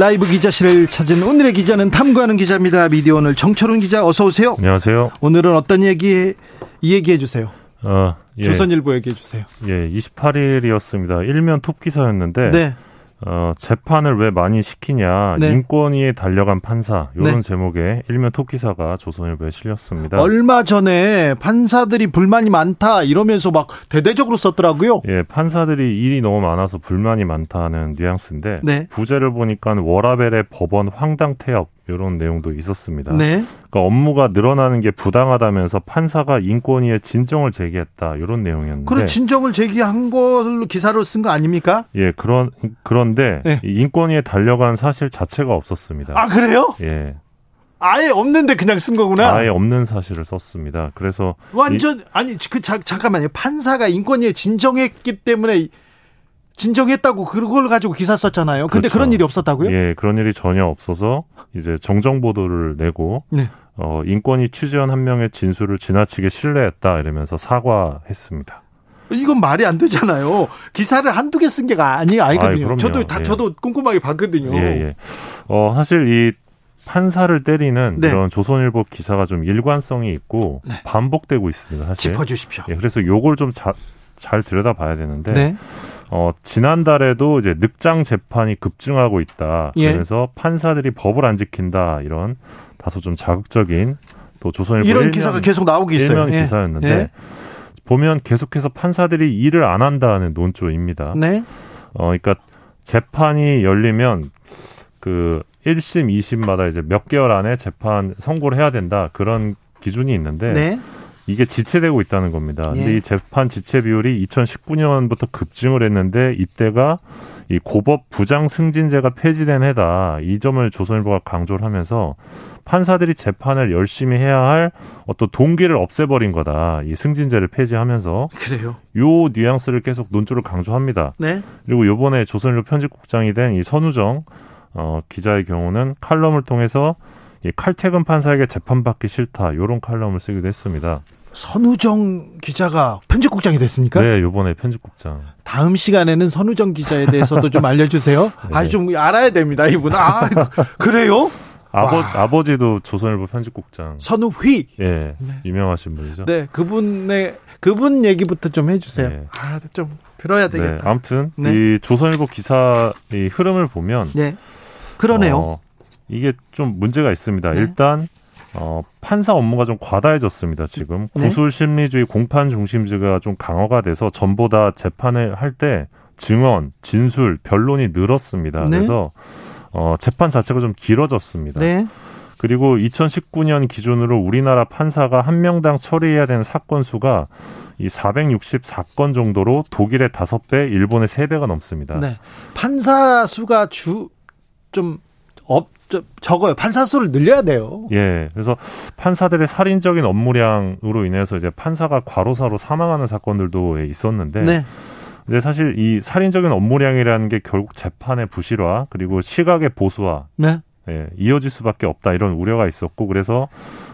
라이브 기자실을 찾은 오늘의 기자는 탐구하는 기자입니다. 미디어 오늘 정철훈 기자 어서 오세요. 안녕하세요. 오늘은 어떤 얘기 얘기해 주세요. 어, 예. 조선일보 얘기해 주세요. 예, 28일이었습니다. 일면 톱 기사였는데 네. 어, 재판을 왜 많이 시키냐 네. 인권위에 달려간 판사 이런 네. 제목의 일면 톱 기사가 조선일보에 실렸습니다. 얼마 전에 판사들이 불만이 많다 이러면서 막 대대적으로 썼더라고요. 예, 판사들이 일이 너무 많아서 불만이 많다는 뉘앙스인데 네. 부제를 보니까 워라벨의 법원 황당 태업 이런 내용도 있었습니다. 네. 그러니까 업무가 늘어나는 게 부당하다면서 판사가 인권위에 진정을 제기했다 이런 내용이었는데 그래 진정을 제기한 걸로 기사로 쓴 거 아닙니까? 예, 그런 그런데 네. 이 인권위에 달려간 사실 자체가 없었습니다. 아 그래요? 예, 아예 없는데 그냥 쓴 거구나. 아예 없는 사실을 썼습니다. 그래서 완전 아니 그 자, 잠깐만요. 판사가 인권위에 진정했기 때문에 진정했다고 그걸 가지고 기사 썼잖아요. 근데 그렇죠. 그런 일이 없었다고요? 예, 그런 일이 전혀 없어서 이제 정정 보도를 내고 네. 어, 인권위 취재원 한 명의 진술을 지나치게 신뢰했다 이러면서 사과했습니다. 이건 말이 안 되잖아요. 기사를 한두 개 쓴 게가 아니 아니거든요. 아이, 그럼요. 저도 다 예. 저도 꼼꼼하게 봤거든요. 예, 예. 어, 사실 이 판사를 때리는 네. 이런 조선일보 기사가 좀 일관성이 있고 네. 반복되고 있습니다. 사실. 짚어 주십시오. 예, 그래서 요걸 좀잘 들여다 봐야 되는데 네. 어, 지난달에도 이제 늑장 재판이 급증하고 있다. 예. 그러면서 판사들이 법을 안 지킨다. 이런 다소 좀 자극적인 또 조선일보 이런 일면, 기사가 계속 나오고 있어요. 일면 예. 기사였는데 예. 보면 계속해서 판사들이 일을 안 한다는 논조입니다. 네. 어, 그러니까 재판이 열리면 그 1심, 2심마다 이제 몇 개월 안에 재판 선고를 해야 된다. 그런 기준이 있는데 네. 이게 지체되고 있다는 겁니다. 근데 예. 이 재판 지체 비율이 2019년부터 급증을 했는데 이때가 이 고법 부장 승진제가 폐지된 해다. 이 점을 조선일보가 강조를 하면서 판사들이 재판을 열심히 해야 할 어떤 동기를 없애버린 거다. 이 승진제를 폐지하면서 그래요. 요 뉘앙스를 계속 논조를 강조합니다. 네. 그리고 요번에 조선일보 편집국장이 된 이 선우정 어, 기자의 경우는 칼럼을 통해서 이 칼퇴근 판사에게 재판받기 싫다. 요런 칼럼을 쓰기도 했습니다. 선우정 기자가 편집국장이 됐습니까? 네, 요번에 편집국장. 다음 시간에는 선우정 기자에 대해서도 좀 알려주세요. 네. 아, 좀 알아야 됩니다, 이분. 아, 그래요? 아버, 와. 아버지도 조선일보 편집국장. 선우휘. 예, 네. 유명하신 분이죠. 네, 그분의, 그분 얘기부터 좀 해주세요. 네. 아, 좀 들어야 네, 되겠다. 아무튼 네. 이 조선일보 기사 이 흐름을 보면 네. 그러네요. 어, 이게 좀 문제가 있습니다. 네. 일단 어, 판사 업무가 좀 과다해졌습니다. 지금 네. 구술 심리주의 공판 중심주의가 좀 강화가 돼서 전보다 재판을 할 때 증언, 진술, 변론이 늘었습니다. 네. 그래서 어, 재판 자체가 좀 길어졌습니다. 네. 그리고 2019년 기준으로 우리나라 판사가 한 명당 처리해야 되는 사건 수가 이 464건 정도로 독일의 5배, 일본의 3배가 넘습니다. 네. 판사 수가 주, 좀, 업, 좀 적어요. 판사 수를 늘려야 돼요. 예. 그래서 판사들의 살인적인 업무량으로 인해서 이제 판사가 과로사로 사망하는 사건들도 있었는데 네. 근데 사실 이 살인적인 업무량이라는 게 결국 재판의 부실화 그리고 시각의 보수화 네. 예, 이어질 수밖에 없다 이런 우려가 있었고 그래서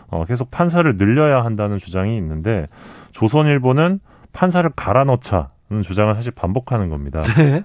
어, 계속 판사를 늘려야 한다는 주장이 있는데 조선일보는 판사를 갈아 넣자는 주장을 사실 반복하는 겁니다. 네.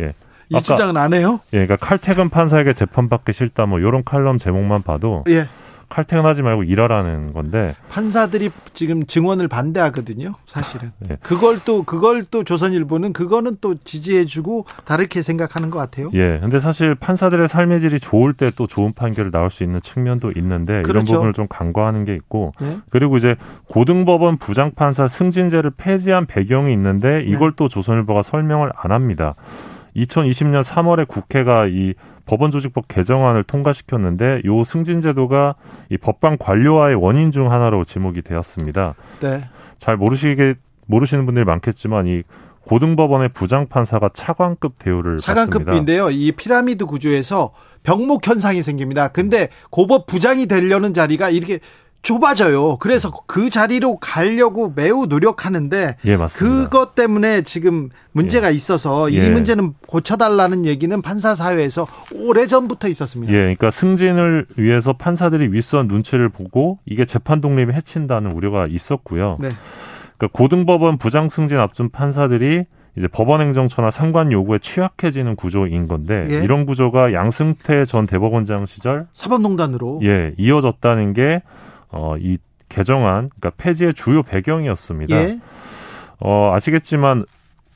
예. 이 주장은 안 해요? 예, 그러니까 칼퇴근 판사에게 재판받기 싫다 뭐 이런 칼럼 제목만 봐도 예. 칼퇴근하지 말고 일하라는 건데 판사들이 지금 증언을 반대하거든요. 사실은. 예. 그걸 또 그걸 또 조선일보는 그거는 또 지지해주고 다르게 생각하는 것 같아요. 예, 근데 사실 판사들의 삶의 질이 좋을 때 또 좋은 판결이 나올 수 있는 측면도 있는데 이런 그렇죠. 부분을 좀 간과하는 게 있고 네. 그리고 이제 고등법원 부장판사 승진제를 폐지한 배경이 있는데 이걸 또 조선일보가 설명을 안 합니다. 2020년 3월에 국회가 이 법원 조직법 개정안을 통과시켰는데 요 승진 제도가 이 법관 관료화의 원인 중 하나로 지목이 되었습니다. 네. 잘 모르시게 모르시는 분들이 많겠지만 이 고등법원의 부장판사가 차관급 대우를 차관급인데요. 받습니다. 이 피라미드 구조에서 병목 현상이 생깁니다. 근데 고법 부장이 되려는 자리가 이렇게 좁아져요. 그래서 그 자리로 가려고 매우 노력하는데 예, 맞습니다. 그것 때문에 지금 문제가 예. 있어서 이 예. 문제는 고쳐달라는 얘기는 판사 사회에서 오래 전부터 있었습니다. 예, 그러니까 승진을 위해서 판사들이 윗선 눈치를 보고 이게 재판 독립에 해친다는 우려가 있었고요. 네. 그러니까 고등법원 부장 승진 앞둔 판사들이 이제 법원 행정처나 상관 요구에 취약해지는 구조인 건데 예. 이런 구조가 양승태 전 대법원장 시절 사법농단으로 예 이어졌다는 게 어 이 개정안 그러니까 폐지의 주요 배경이었습니다. 예. 어 아시겠지만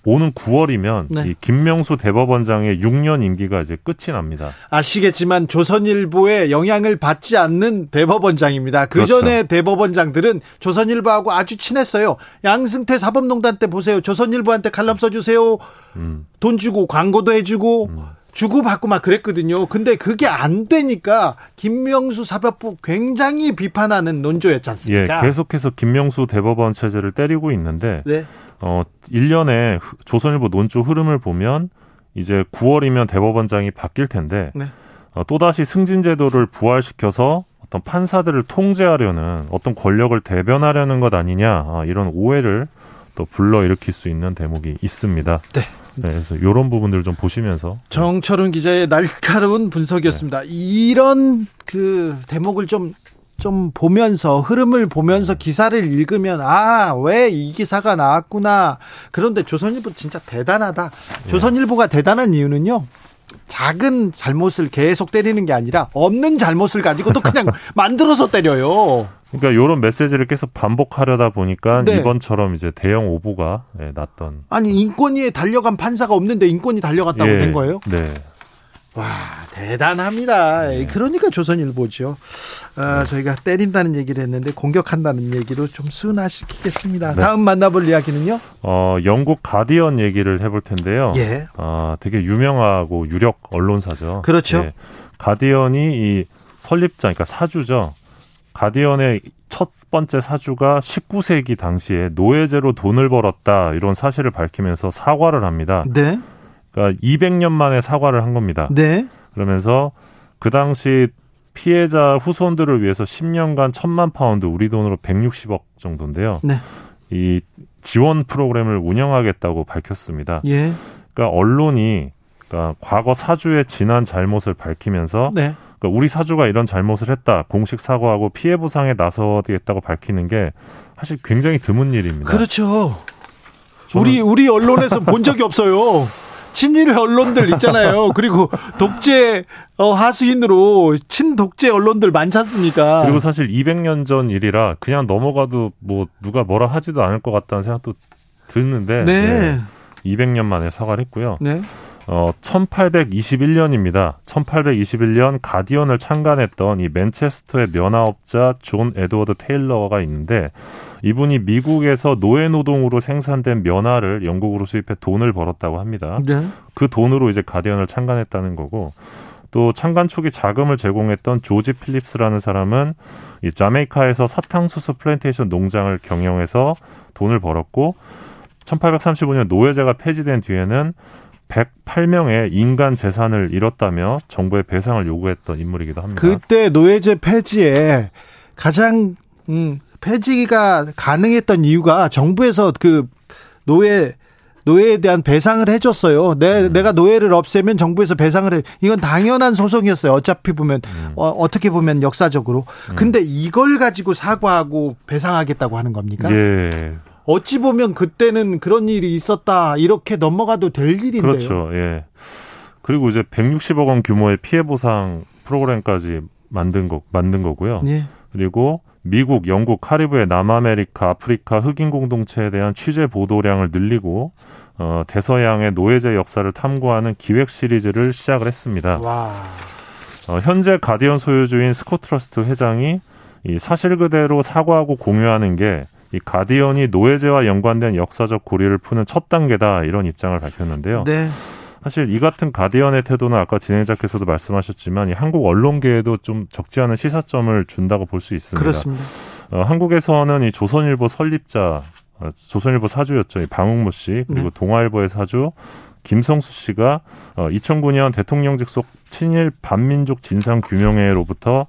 오는 9월이면 네. 이 김명수 대법원장의 6년 임기가 이제 끝이 납니다. 아시겠지만 조선일보의 영향을 받지 않는 대법원장입니다. 그 그렇죠. 전에 대법원장들은 조선일보하고 아주 친했어요. 양승태 사법농단 때 보세요. 조선일보한테 칼럼 써주세요. 음. 돈 주고 광고도 해주고 주고 받고 막 그랬거든요. 근데 그게 안 되니까 김명수 사법부 굉장히 비판하는 논조였지 예, 않습니까? 계속해서 김명수 대법원 체제를 때리고 있는데 네. 어 1년에 조선일보 논조 흐름을 보면 이제 9월이면 대법원장이 바뀔 텐데 네. 어, 또다시 승진 제도를 부활시켜서 어떤 판사들을 통제하려는 어떤 권력을 대변하려는 것 아니냐 아, 이런 오해를 또 불러일으킬 수 있는 대목이 있습니다. 네. 네, 그래서 이런 부분들을 좀 보시면서 정철훈 기자의 날카로운 분석이었습니다. 이런 그 대목을 좀, 좀 보면서, 흐름을 보면서 기사를 읽으면, 아, 왜 이 기사가 나왔구나. 그런데 조선일보 진짜 대단하다. 조선일보가 대단한 이유는요. 작은 잘못을 계속 때리는 게 아니라 없는 잘못을 가지고도 그냥 만들어서 때려요. 그러니까 이런 메시지를 계속 반복하려다 보니까 네. 이번처럼 이제 대형 오보가 예, 났던 아니 인권위에 달려간 판사가 없는데 인권이 달려갔다고 예, 된 거예요? 네. 와 대단합니다. 그러니까 조선일보죠. 아, 저희가 때린다는 얘기를 했는데 공격한다는 얘기로 좀 순화시키겠습니다. 네. 다음 만나볼 이야기는요? 어, 영국 가디언 얘기를 해볼 텐데요. 예. 아, 되게 유명하고 유력 언론사죠. 그렇죠. 예. 가디언이 이 설립자, 그러니까 사주죠. 가디언의 첫 번째 사주가 19세기 당시에 노예제로 돈을 벌었다 이런 사실을 밝히면서 사과를 합니다. 네. 그러니까 200년 만에 사과를 한 겁니다. 네. 그러면서 그 당시 피해자 후손들을 위해서 10년간 천만 파운드 우리 돈으로 160억 정도인데요. 네. 이 지원 프로그램을 운영하겠다고 밝혔습니다. 예. 그러니까 언론이 그러니까 과거 사주의 지난 잘못을 밝히면서 네. 그러니까 우리 사주가 이런 잘못을 했다 공식 사과하고 피해 보상에 나서겠다고 밝히는 게 사실 굉장히 드문 일입니다. 그렇죠. 우리 우리 언론에서 본 적이 없어요. 친일 언론들 있잖아요. 그리고 독재 어, 하수인으로 친독재 언론들 많지 않습니까? 그리고 사실 200년 전 일이라 그냥 넘어가도 뭐 누가 뭐라 하지도 않을 것 같다는 생각도 드는데 네. 200년 만에 사과를 했고요. 네. 어, 1821년입니다. 1821년 가디언을 창간했던 이 맨체스터의 면화업자 존 에드워드 테일러가 있는데 이분이 미국에서 노예 노동으로 생산된 면화를 영국으로 수입해 돈을 벌었다고 합니다. 네. 그 돈으로 이제 가디언을 창간했다는 거고 또 창간 초기 자금을 제공했던 조지 필립스라는 사람은 이 자메이카에서 사탕수수 플랜테이션 농장을 경영해서 돈을 벌었고 1835년 노예제가 폐지된 뒤에는 108명의 인간 재산을 잃었다며 정부에 배상을 요구했던 인물이기도 합니다. 그때 노예제 폐지에 가장 음, 폐지가 가능했던 이유가 정부에서 그 노예 노예에 대한 배상을 해줬어요. 내, 음. 내가 노예를 없애면 정부에서 배상을 해. 이건 당연한 소송이었어요. 어차피 보면, 음. 어, 어떻게 보면 역사적으로. 근데 이걸 가지고 사과하고 배상하겠다고 하는 겁니까? 예. 어찌 보면 그때는 그런 일이 있었다. 이렇게 넘어가도 될 일인데요. 그렇죠. 예. 그리고 이제 160억 원 규모의 피해 보상 프로그램까지 만든 거 만든 거고요. 예. 그리고 미국, 영국, 카리브해, 남아메리카, 아프리카 흑인 공동체에 대한 취재 보도량을 늘리고 어, 대서양의 노예제 역사를 탐구하는 기획 시리즈를 시작을 했습니다. 와. 어, 현재 가디언 소유주인 스콧 트러스트 회장이 이 사실 그대로 사과하고 공유하는 게 이 가디언이 노예제와 연관된 역사적 고리를 푸는 첫 단계다 이런 입장을 밝혔는데요. 네. 사실 이 같은 가디언의 태도는 아까 진행자께서도 말씀하셨지만 이 한국 언론계에도 좀 적지 않은 시사점을 준다고 볼 수 있습니다. 그렇습니다. 어, 한국에서는 이 조선일보 설립자 어, 조선일보 사주였죠. 방웅모 씨 그리고 네. 동아일보의 사주 김성수 씨가 어, 2009년 대통령직 속 친일 반민족 진상 규명회로부터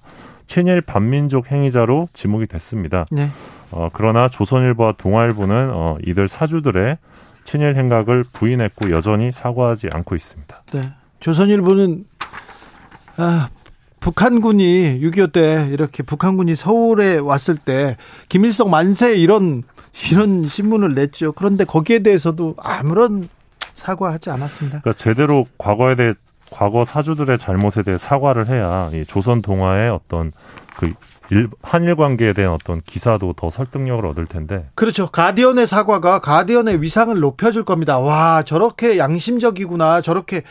친일 반민족 행위자로 지목이 됐습니다. 네. 어, 그러나 조선일보와 동아일보는 어, 이들 사주들의 친일 행각을 부인했고 여전히 사과하지 않고 있습니다. 네. 조선일보는 아, 북한군이 6.25 때 이렇게 북한군이 서울에 왔을 때 김일성 만세 이런 이런 신문을 냈죠. 그런데 거기에 대해서도 아무런 사과하지 않았습니다. 그러니까 제대로 과거에 대해 과거 사주들의 잘못에 대해 사과를 해야 이 조선 동아의 어떤 그 일, 한일 관계에 대한 어떤 기사도 더 설득력을 얻을 텐데 그렇죠. 가디언의 사과가 가디언의 위상을 높여줄 겁니다. 와, 저렇게 양심적이구나. 저렇게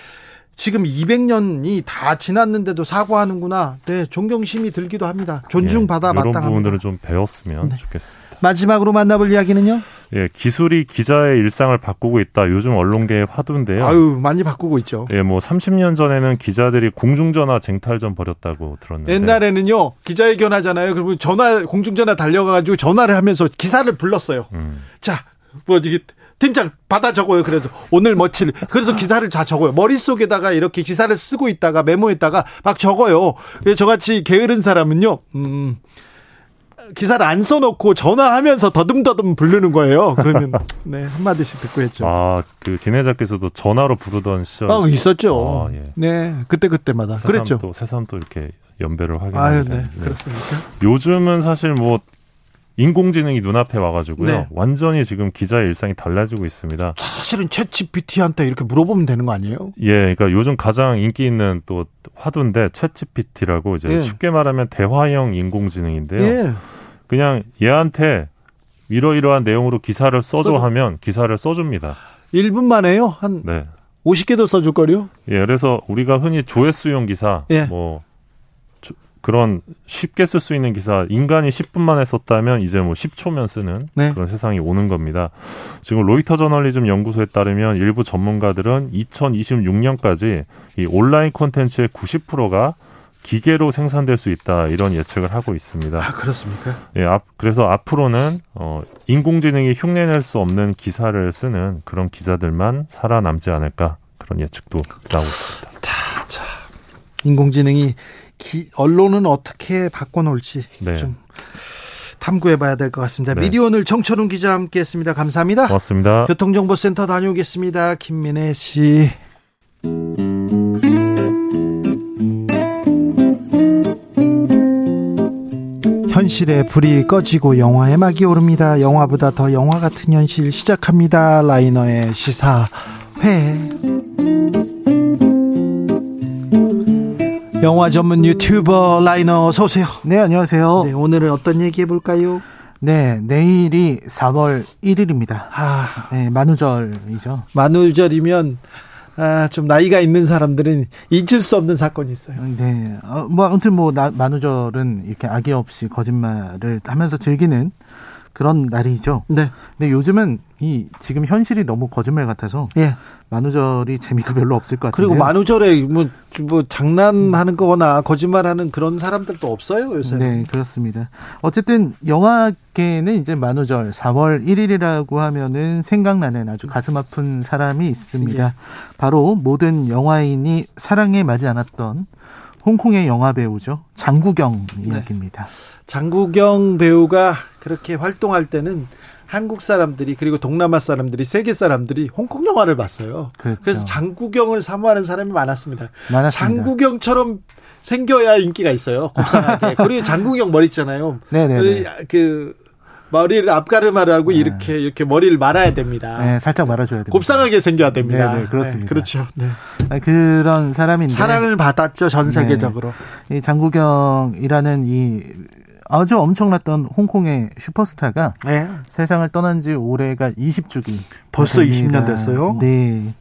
지금 200년이 다 지났는데도 사과하는구나. 네, 존경심이 들기도 합니다. 존중받아 예, 이런 마땅합니다. 부분들을 좀 배웠으면 네. 좋겠습니다. 마지막으로 만나볼 이야기는요? 예, 기술이 기자의 일상을 바꾸고 있다. 요즘 언론계의 화두인데요. 아유, 많이 바꾸고 있죠. 예, 뭐 30년 전에는 기자들이 공중전화 쟁탈전 벌였다고 들었는데 옛날에는요, 기자회견 하잖아요. 그리고 전화, 공중전화 달려가 가지고 전화를 하면서 기사를 불렀어요. 음, 자, 뭐, 이게, 팀장 받아 적어요. 그래서 오늘 며칠. 그래서 기사를 다 적어요. 머릿속에다가 이렇게 기사를 쓰고 있다가 메모했다가 막 적어요. 그래서 저같이 게으른 사람은요, 음, 기사를 안 써놓고 전화하면서 더듬더듬 부르는 거예요. 그러면, 네, 한마디씩 듣고 했죠. 아, 그 진해자께서도 전화로 부르던 시절 아, 있었죠. 아, 예. 네, 그때 그때마다. 그랬죠. 새삼 또 새삼 또 이렇게 연배를 아유, 확인하게 네, 되는데 그렇습니까? 요즘은 사실 뭐 인공지능이 눈앞에 와가지고요. 네. 완전히 지금 기자의 일상이 달라지고 있습니다. 사실은 챗 GPT한테 이렇게 물어보면 되는 거 아니에요? 예, 그러니까 요즘 가장 인기 있는 또 화두인데 챗GPT라고 이제 예. 쉽게 말하면 대화형 인공지능인데요. 예. 그냥 얘한테 이러이러한 내용으로 기사를 써줘 써줘. 하면 기사를 써줍니다. 1분 만에요? 한 네. 50개도 써줄 거요? 예, 그래서 우리가 흔히 조회수용 기사, 예. 뭐 조- 그런 쉽게 쓸 수 있는 기사, 인간이 10분 만에 썼다면 이제 뭐 10초면 쓰는 네. 그런 세상이 오는 겁니다. 지금 로이터 저널리즘 연구소에 따르면 일부 전문가들은 2026년까지 이 온라인 콘텐츠의 90%가 기계로 생산될 수 있다 이런 예측을 하고 있습니다. 아, 그렇습니까? 예, 앞, 그래서 앞으로는 어, 인공지능이 흉내낼 수 없는 기사를 쓰는 그런 기자들만 살아남지 않을까 그런 예측도 나오고 있습니다. 자, 자. 인공지능이 기, 언론은 어떻게 바꿔놓을지 네. 좀 탐구해봐야 될 것 같습니다. 네. 미디어 오늘 정철훈 기자 함께했습니다. 감사합니다. 고맙습니다. 교통정보센터 다녀오겠습니다. 김민혜 씨. 현실의 불이 꺼지고 영화의 막이 오릅니다. 영화보다 더 영화 같은 현실 시작합니다. 라이너의 시사회. 영화 전문 유튜버 라이너 어서 오세요. 네, 안녕하세요. 네, 네. 오늘은 어떤 얘기 해볼까요? 내일이 4월 1일입니다. 아, 네, 만우절이죠. 만우절이면 아, 좀 나이가 있는 사람들은 잊을 수 없는 사건이 있어요. 네, 어, 뭐 아무튼 뭐 나- 만우절은 이렇게 악의 없이 거짓말을 하면서 즐기는 그런 날이죠. 네. 근데 요즘은 이 지금 현실이 너무 거짓말 같아서 예. 만우절이 재미가 별로 없을 것 같아요. 그리고 만우절에 뭐, 뭐 장난하는 거나 거짓말하는 그런 사람들도 없어요, 요새. 네, 그렇습니다. 어쨌든 영화계는 이제 만우절 4월 1일이라고 하면은 생각나는 아주 가슴 아픈 사람이 있습니다. 예. 바로 모든 영화인이 사랑에 맞지 않았던 홍콩의 영화 배우죠. 장구경 네. 이야기입니다. 장구경 배우가 그렇게 활동할 때는 한국 사람들이 그리고 동남아 사람들이 세계 사람들이 홍콩 영화를 봤어요. 그렇죠. 그래서 장구경을 사모하는 사람이 많았습니다. 많았습니다. 장구경처럼 생겨야 인기가 있어요. 곱상하게. 그리고 장구경 머리 있잖아요. 네네네. 그, 그 머리를 앞가르마를 하고 이렇게 이렇게 머리를 말아야 됩니다. 네, 살짝 말아줘야 됩니다. 곱상하게 생겨야 됩니다. 네, 네, 그렇습니다. 그렇죠. 네. 아, 그런 사람인데 사랑을 받았죠 전 네. 세계적으로. 이 장구경이라는 이 아주 엄청났던 홍콩의 슈퍼스타가 네. 세상을 떠난 지 올해가 20주기. 벌써 20년 됐어요? 네.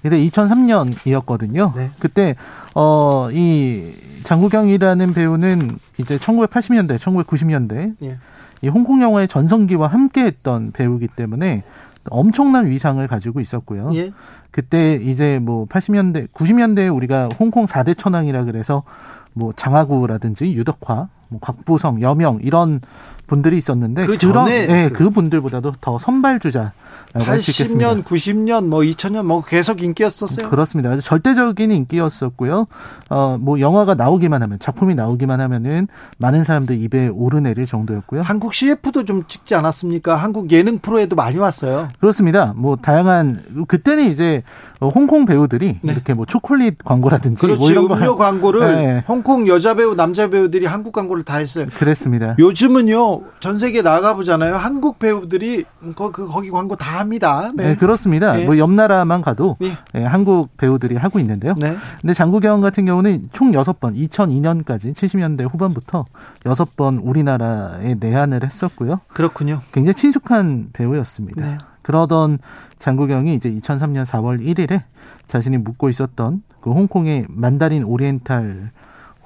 근데 2003년이었거든요. 네. 그때 어 이 장구경이라는 배우는 이제 1980년대, 1990년대 예. 이 홍콩 영화의 전성기와 함께했던 배우이기 때문에 엄청난 위상을 가지고 있었고요. 예. 그때 이제 뭐 80년대, 90년대에 우리가 홍콩 4대 천왕이라 그래서 뭐 장하구라든지 유덕화, 뭐 곽보성, 여명 이런 분들이 있었는데 그 그런 전에 네, 그- 그 분들보다도 더 선발 주자. 80년, 90년, 뭐 2000년 뭐 계속 인기였었어요. 그렇습니다. 절대적인 인기였었고요. 어, 뭐 영화가 나오기만 하면 작품이 나오기만 하면은 많은 사람들 입에 오르내릴 정도였고요. 한국 CF도 좀 찍지 않았습니까? 한국 예능 프로에도 많이 왔어요. 그렇습니다. 뭐 다양한 그때는 이제 어, 홍콩 배우들이 네. 이렇게 뭐 초콜릿 광고라든지 뭐 그렇지. 이런 거 음료 광고를 네. 홍콩 여자 배우, 남자 배우들이 한국 광고를 다 했어요. 그랬습니다. 요즘은요 전 세계 나가 보잖아요. 한국 배우들이 거, 그, 거기 광고 다 합니다. 네, 네. 그렇습니다. 예. 뭐옆 나라만 가도 예. 예, 한국 배우들이 하고 있는데요. 네. 근데 장국영 같은 경우는 총 여섯 번 2002년까지 70년대 후반부터 여섯 번 우리나라에 내한을 했었고요. 그렇군요. 굉장히 친숙한 배우였습니다. 네. 그러던 장국영이 이제 2003년 4월 1일에 자신이 묵고 있었던 그 홍콩의 만다린 오리엔탈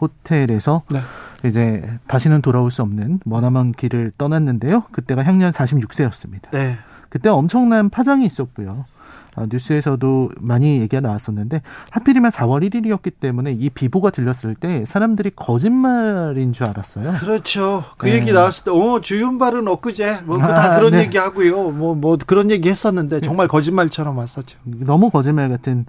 호텔에서 네. 이제 다시는 돌아올 수 없는 머나먼 길을 떠났는데요. 그때가 향년 46세였습니다. 네. 그때 엄청난 파장이 있었고요. 아, 뉴스에서도 많이 얘기가 나왔었는데 하필이면 4월 1일이었기 때문에 이 비보가 들렸을 때 사람들이 거짓말인 줄 알았어요. 그렇죠. 그 네. 얘기 나왔을 때, 어, 주윤발은 엊그제, 뭐, 그다 아, 그런 네. 얘기 하고요. 뭐, 뭐, 그런 얘기 했었는데, 정말 거짓말처럼 왔었죠. 너무 거짓말 같은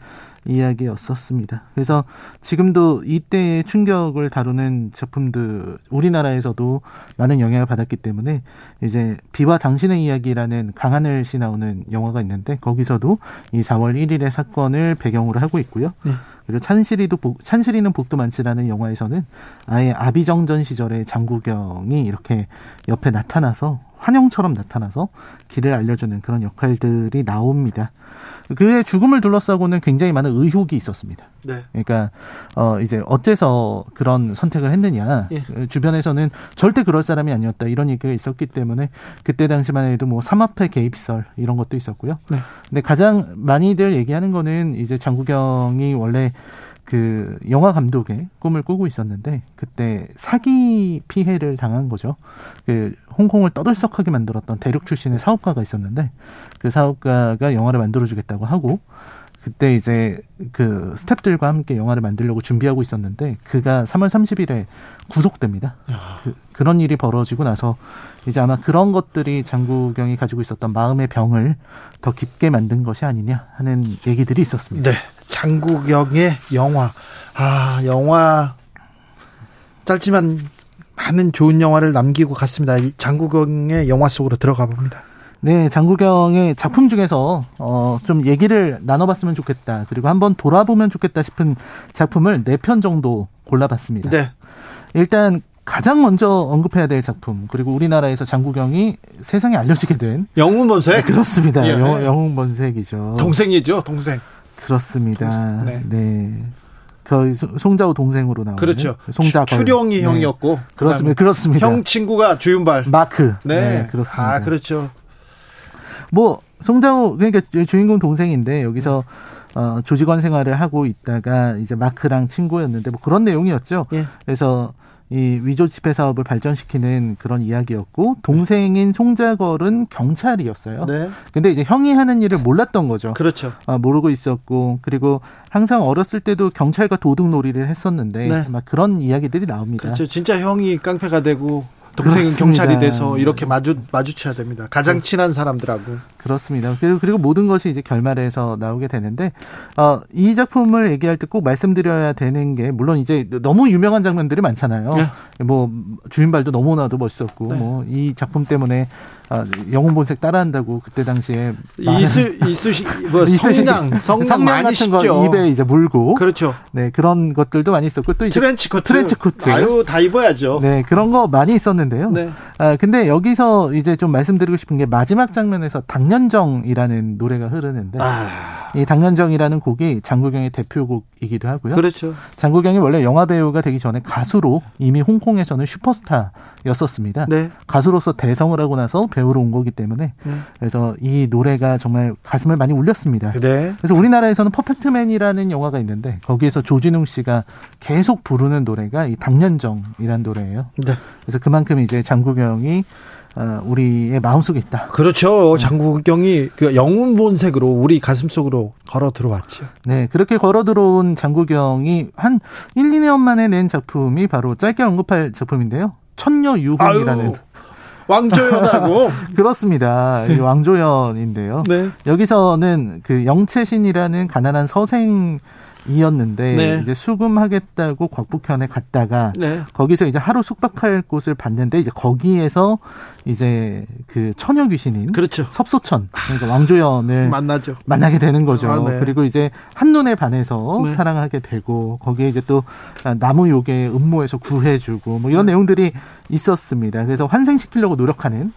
이야기였었습니다. 그래서 지금도 이때의 충격을 다루는 작품들 우리나라에서도 많은 영향을 받았기 때문에 이제 비와 당신의 이야기라는 강하늘 씨 나오는 영화가 있는데 거기서도 이 4월 1일의 사건을 배경으로 하고 있고요. 네. 그리고 찬실이도 복, 찬실이는 복도 많지라는 영화에서는 아예 아비정전 시절의 장국영이 이렇게 옆에 나타나서 환영처럼 나타나서 길을 알려주는 그런 역할들이 나옵니다. 그의 죽음을 둘러싸고는 굉장히 많은 의혹이 있었습니다. 네. 그러니까 어 이제 어째서 그런 선택을 했느냐 예. 주변에서는 절대 그럴 사람이 아니었다 이런 얘기가 있었기 때문에 그때 당시만 해도 뭐 삼합회 개입설 이런 것도 있었고요. 네. 근데 가장 많이들 얘기하는 거는 이제 장국영이 원래 그 영화 감독의 꿈을 꾸고 있었는데 그때 사기 피해를 당한 거죠. 그 홍콩을 떠들썩하게 만들었던 대륙 출신의 사업가가 있었는데 그 사업가가 영화를 만들어주겠다고 하고 그때 이제 그 스탭들과 함께 영화를 만들려고 준비하고 있었는데 그가 3월 30일에 구속됩니다. 그, 그런 일이 벌어지고 나서 이제 아마 그런 것들이 장국영이 가지고 있었던 마음의 병을 더 깊게 만든 것이 아니냐 하는 얘기들이 있었습니다. 네. 장국영의 영화. 아, 영화. 짧지만 많은 좋은 영화를 남기고 갔습니다. 이 장국영의 영화 속으로 들어가 봅니다. 네, 장국영의 작품 중에서 어, 좀 얘기를 나눠봤으면 좋겠다. 그리고 한번 돌아보면 좋겠다 싶은 작품을 네 편 정도 골라봤습니다. 네. 일단 가장 먼저 언급해야 될 작품 그리고 우리나라에서 장국영이 세상에 알려지게 된 영웅본색. 네, 그렇습니다. 예. 영, 영웅본색이죠. 동생이죠, 동생. 그렇습니다. 네. 네. 그 소- 송자호 동생으로 나오는 그렇죠. 송자걸. 추- 추령이 네. 형이었고. 그렇습니다. 그렇습니다. 형 친구가 주윤발. 마크. 네. 그렇습니다. 아, 그렇죠. 뭐 송자호 그러니까 주- 주인공 동생인데 여기서 어, 조직원 생활을 하고 있다가 이제 마크랑 친구였는데 뭐 그런 내용이었죠. 예. 그래서 이 위조 지폐 사업을 발전시키는 그런 이야기였고 동생인 송자걸은 경찰이었어요. 네. 근데 이제 형이 하는 일을 몰랐던 거죠. 그렇죠. 아, 모르고 있었고 그리고 항상 어렸을 때도 경찰과 도둑 놀이를 했었는데 네. 막 그런 이야기들이 나옵니다. 그렇죠. 진짜 형이 깡패가 되고 동생은 그렇습니다. 경찰이 돼서 이렇게 마주 마주쳐야 됩니다. 가장 친한 사람들하고. 그렇습니다. 그리고, 그리고 모든 것이 이제 결말에서 나오게 되는데, 어, 이 작품을 얘기할 때 꼭 말씀드려야 되는 게, 물론 이제 너무 유명한 장면들이 많잖아요. 뭐, 주인발도 너무나도 멋있었고, 네. 뭐, 이 작품 때문에, 아, 영웅 본색 따라한다고 그때 당시에. 이수 이쑤시개 뭐 성냥 성냥 많이 거. 입에 이제 물고. 그렇죠. 네, 그런 것들도 많이 있었고, 또. 트렌치 코트. 트렌치 코트. 아유 다 입어야죠. 네, 그런 거 많이 있었는데요. 네. 아, 근데 여기서 이제 좀 말씀드리고 싶은 게 마지막 장면에서 당년정이라는 노래가 흐르는데 아 이 당년정이라는 곡이 장국영의 대표곡이기도 하고요. 그렇죠. 장국영이 원래 영화 배우가 되기 전에 가수로 이미 홍콩 에서는 슈퍼스타였었습니다. 네. 가수로서 대성을 하고 나서 배우로 온 거기 때문에 네. 그래서 이 노래가 정말 가슴을 많이 울렸습니다. 네. 그래서 우리나라에서는 퍼펙트맨이라는 영화가 있는데 거기에서 조진웅 씨가 계속 부르는 노래가 이 당년정이라는 노래예요. 네. 그래서 그만큼 이제 장국영이 어, 우리의 마음속에 있다. 그렇죠. 장국경이 그 영웅 본색으로 우리 가슴 속으로 걸어 들어왔죠. 네, 그렇게 걸어 들어온 장국영이 한 1, 2년 만에 낸 작품이 바로 짧게 언급할 작품인데요. 천녀 유혼이라는 왕조연하고 그렇습니다. 이 왕조연인데요. 네. 여기서는 그 영채신이라는 가난한 서생 이었는데 네. 이제 수금하겠다고 곽북현에 갔다가 네. 거기서 이제 하루 숙박할 곳을 봤는데 이제 거기에서 이제 그 처녀 귀신인 그렇죠. 섭소천 그러니까 왕조연을 만나죠. 만나게 되는 거죠. 아, 네. 그리고 이제 한 눈에 반해서 네. 사랑하게 되고 거기에 이제 또 나무 요괴 음모에서 구해주고 뭐 이런 네. 내용들이 있었습니다. 그래서 환생시키려고 노력하는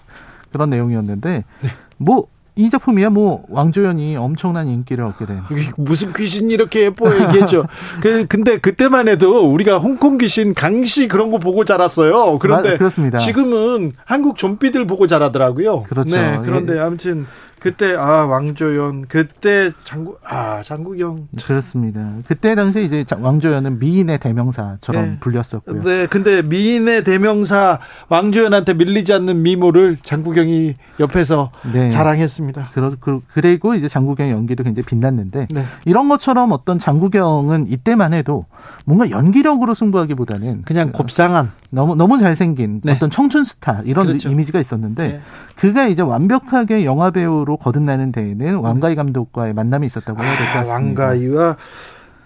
그런 내용이었는데 네. 뭐 이 작품이야 뭐 왕조연이 엄청난 인기를 얻게 된 무슨 귀신이 이렇게 예뻐 얘기했죠. 그 근데 그때만 해도 우리가 홍콩 귀신 강시 그런 거 보고 자랐어요. 그런데 마-. 지금은 한국 좀비들 보고 자라더라고요. 그렇죠. 네, 그런데 예. 아무튼 그때 아 왕조연 그때 장국 아 장국영 그렇습니다. 그때 당시 이제 자- 왕조연은 미인의 대명사처럼 네. 불렸었고요. 네, 근데 미인의 대명사 왕조연한테 밀리지 않는 미모를 장국영이 옆에서 네. 자랑했습니다. 그러, 그, 그리고 이제 장국영의 연기도 굉장히 빛났는데 네. 이런 것처럼 어떤 장국영은 이때만 해도 뭔가 연기력으로 승부하기보다는 그냥 곱상한 너무 너무 잘생긴 네. 어떤 청춘 스타 이런 그렇죠. 이미지가 있었는데 네. 그가 이제 완벽하게 영화 배우로 거듭나는 데에는 왕가희 감독과의 만남이 있었다고 해야 될것 아, 같습니다. 왕가이와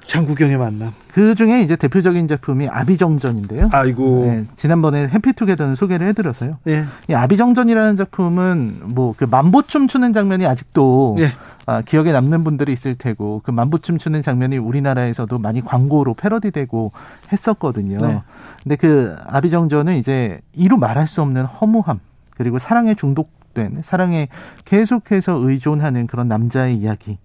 장국영의 만남. 그 중에 이제 대표적인 작품이 아비정전인데요. 아이고. 네, 지난번에 해피투게더는 소개를 해드렸어요. 네. 이 아비정전이라는 작품은 뭐 그 만보춤 추는 장면이 아직도 네. 아, 기억에 남는 분들이 있을 테고 그 만보춤 추는 장면이 우리나라에서도 많이 광고로 패러디되고 했었거든요. 네. 근데 그 아비정전은 이제 이루 말할 수 없는 허무함 그리고 사랑에 중독 된 사랑에 계속해서 의존하는 그런 남자의 이야기.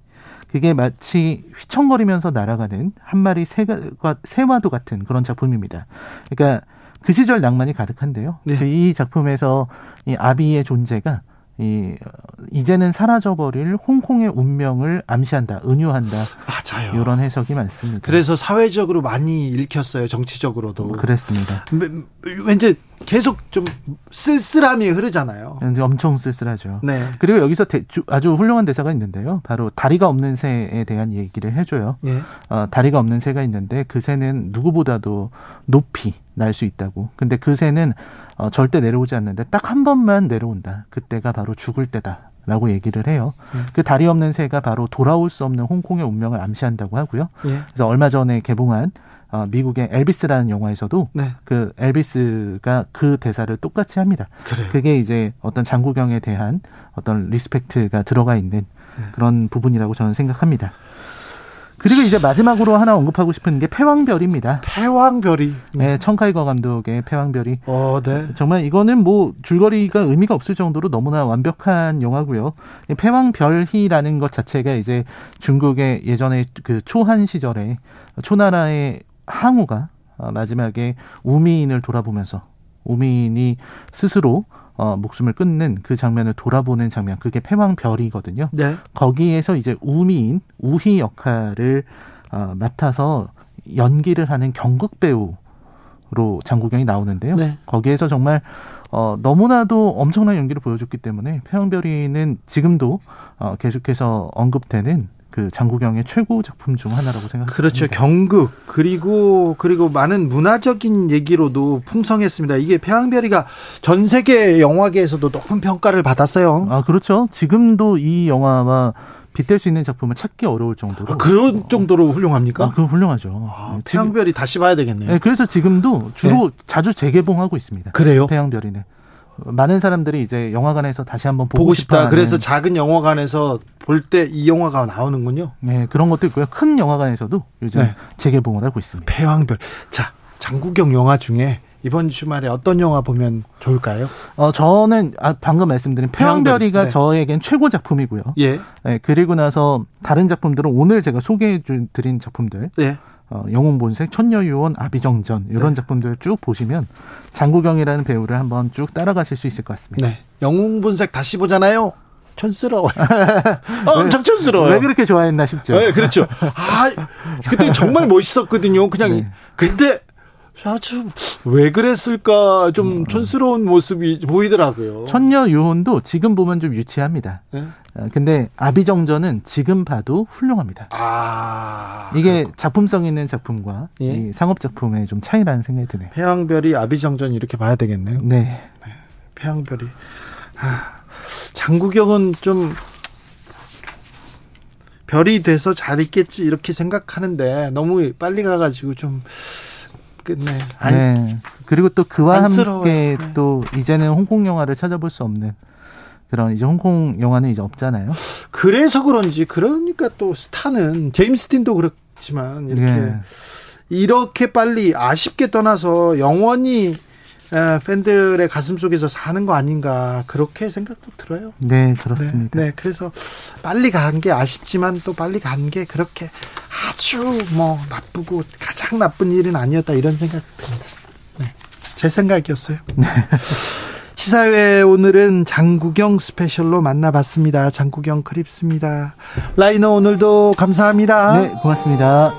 그게 마치 휘청거리면서 날아가는 한 마리 새가, 새와도 같은 그런 작품입니다. 그러니까 그 시절 낭만이 가득한데요. 네. 그이 작품에서 이 아비의 존재가 이 어, 이제는 사라져버릴 홍콩의 운명을 암시한다, 은유한다 맞아요. 이런 해석이 많습니다. 그래서 사회적으로 많이 읽혔어요. 정치적으로도. 그랬습니다. 왠지 계속 좀 쓸쓸함이 흐르잖아요. 근데 엄청 쓸쓸하죠. 네. 그리고 여기서 대- 주- 아주 훌륭한 대사가 있는데요. 바로 다리가 없는 새에 대한 얘기를 해줘요. 예. 어, 다리가 없는 새가 있는데 그 새는 누구보다도 높이 날 수 있다고. 근데 그 새는 어, 절대 내려오지 않는데 딱 한 번만 내려온다. 그때가 바로 죽을 때다. 라고 얘기를 해요. 음. 그 다리 없는 새가 바로 돌아올 수 없는 홍콩의 운명을 암시한다고 하고요. 예. 그래서 얼마 전에 개봉한 어, 미국의 엘비스라는 영화에서도 네. 그 엘비스가 그 대사를 똑같이 합니다. 그래요. 그게 이제 어떤 장구경에 대한 어떤 respect가 들어가 있는 네. 그런 부분이라고 저는 생각합니다. 그리고 이제 마지막으로 하나 언급하고 싶은 게 패왕별희입니다. 패왕별희. 네, 첸카이거 감독의 패왕별희 어, 네. 정말 이거는 뭐 줄거리가 의미가 없을 정도로 너무나 완벽한 영화고요. 이 패왕별희라는 것 자체가 이제 중국의 예전에 그 초한 시절에 초나라의 항우가 어, 마지막에 우미인을 돌아보면서 우미인이 스스로 어, 목숨을 끊는 그 장면을 돌아보는 장면, 그게 패왕별이거든요. 네. 거기에서 이제 우미인 우희 역할을 어, 맡아서 연기를 하는 경극 배우로 장국영이 나오는데요. 네. 거기에서 정말 어, 너무나도 엄청난 연기를 보여줬기 때문에 패왕별이는 지금도 어, 계속해서 언급되는 그 장국영의 최고 작품 중 하나라고 생각합니다. 그렇죠. 경극 그리고 그리고 많은 문화적인 얘기로도 풍성했습니다. 이게 패왕별이가 전 세계 영화계에서도 높은 평가를 받았어요. 아 그렇죠. 지금도 이 영화와 빗댈 수 있는 작품을 찾기 어려울 정도로 아, 그런 정도로 훌륭합니까? 아, 그건 훌륭하죠. 아, 네, 지금- 패왕별이 다시 봐야 되겠네요. 네, 그래서 지금도 주로 자주 재개봉하고 있습니다. 그래요? 태양별이네. 많은 사람들이 이제 영화관에서 다시 한번 보고, 보고 싶다. 싶어하는, 그래서 작은 영화관에서 볼 때 이 영화가 나오는군요. 네, 그런 것도 있고요. 큰 영화관에서도 요즘 네. 재개봉을 하고 있습니다. 패왕별. 자, 장국영 영화 중에 이번 주말에 어떤 영화 보면 좋을까요? 어, 저는 아, 방금 말씀드린 패왕별이가 네. 저에겐 최고 작품이고요. 예, 네, 그리고 나서 다른 작품들은 오늘 제가 소개해 주- 드린 작품들, 예. 어, 영웅본색, 천녀유원, 아비정전 이런 네. 작품들 쭉 보시면 장국영이라는 배우를 한번 쭉 따라가실 수 있을 것 같습니다. 네. 영웅본색 다시 보잖아요. 촌스러워요. 엄청 촌스러워요. 왜 그렇게 좋아했나 싶죠. 네, 그렇죠. 아, 그때 정말 멋있었거든요. 그냥 네. 근데 아주 왜 그랬을까 좀 촌스러운 모습이 보이더라고요. 천녀 유혼도 지금 보면 좀 유치합니다. 네. 어, 근데 아비정전은 지금 봐도 훌륭합니다. 아 이게 작품성 있는 작품과 예. 이 상업 작품의 좀 차이라는 생각이 드네요. 태양별이 아비정전 이렇게 봐야 되겠네요. 네. 태양별이 아, 장구경은 좀 별이 돼서 잘 있겠지 이렇게 생각하는데 너무 빨리 가가지고 좀 끝내. 안, 네. 그리고 또 그와 안쓰러워요. 함께 네. 또 이제는 홍콩 영화를 찾아볼 수 없는 그런 이제 홍콩 영화는 이제 없잖아요. 그래서 그런지 그러니까 또 스타는 제임스 틴도 그렇지만 이렇게 예. 이렇게 빨리 아쉽게 떠나서 영원히 에, 팬들의 가슴 속에서 사는 거 아닌가 그렇게 생각도 들어요. 네, 그렇습니다. 네, 네, 그래서 빨리 간 게 아쉽지만 또 빨리 간 게 그렇게 아주 뭐 나쁘고 가장 나쁜 일은 아니었다 이런 생각 듭니다. 네, 제 생각이었어요. 시사회 오늘은 장국영 special로 만나봤습니다. 장국영 특집입니다. 라이너 오늘도 감사합니다. 네, 고맙습니다.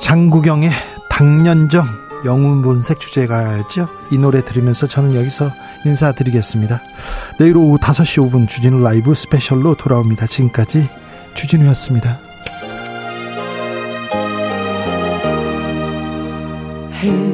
장국영의 당년정 영웅 본색 주제가였죠. 이 노래 들으면서 저는 여기서 인사드리겠습니다. 내일 오후 5시 5분 주진우 라이브 스페셜로 돌아옵니다. 지금까지 주진우였습니다. 輕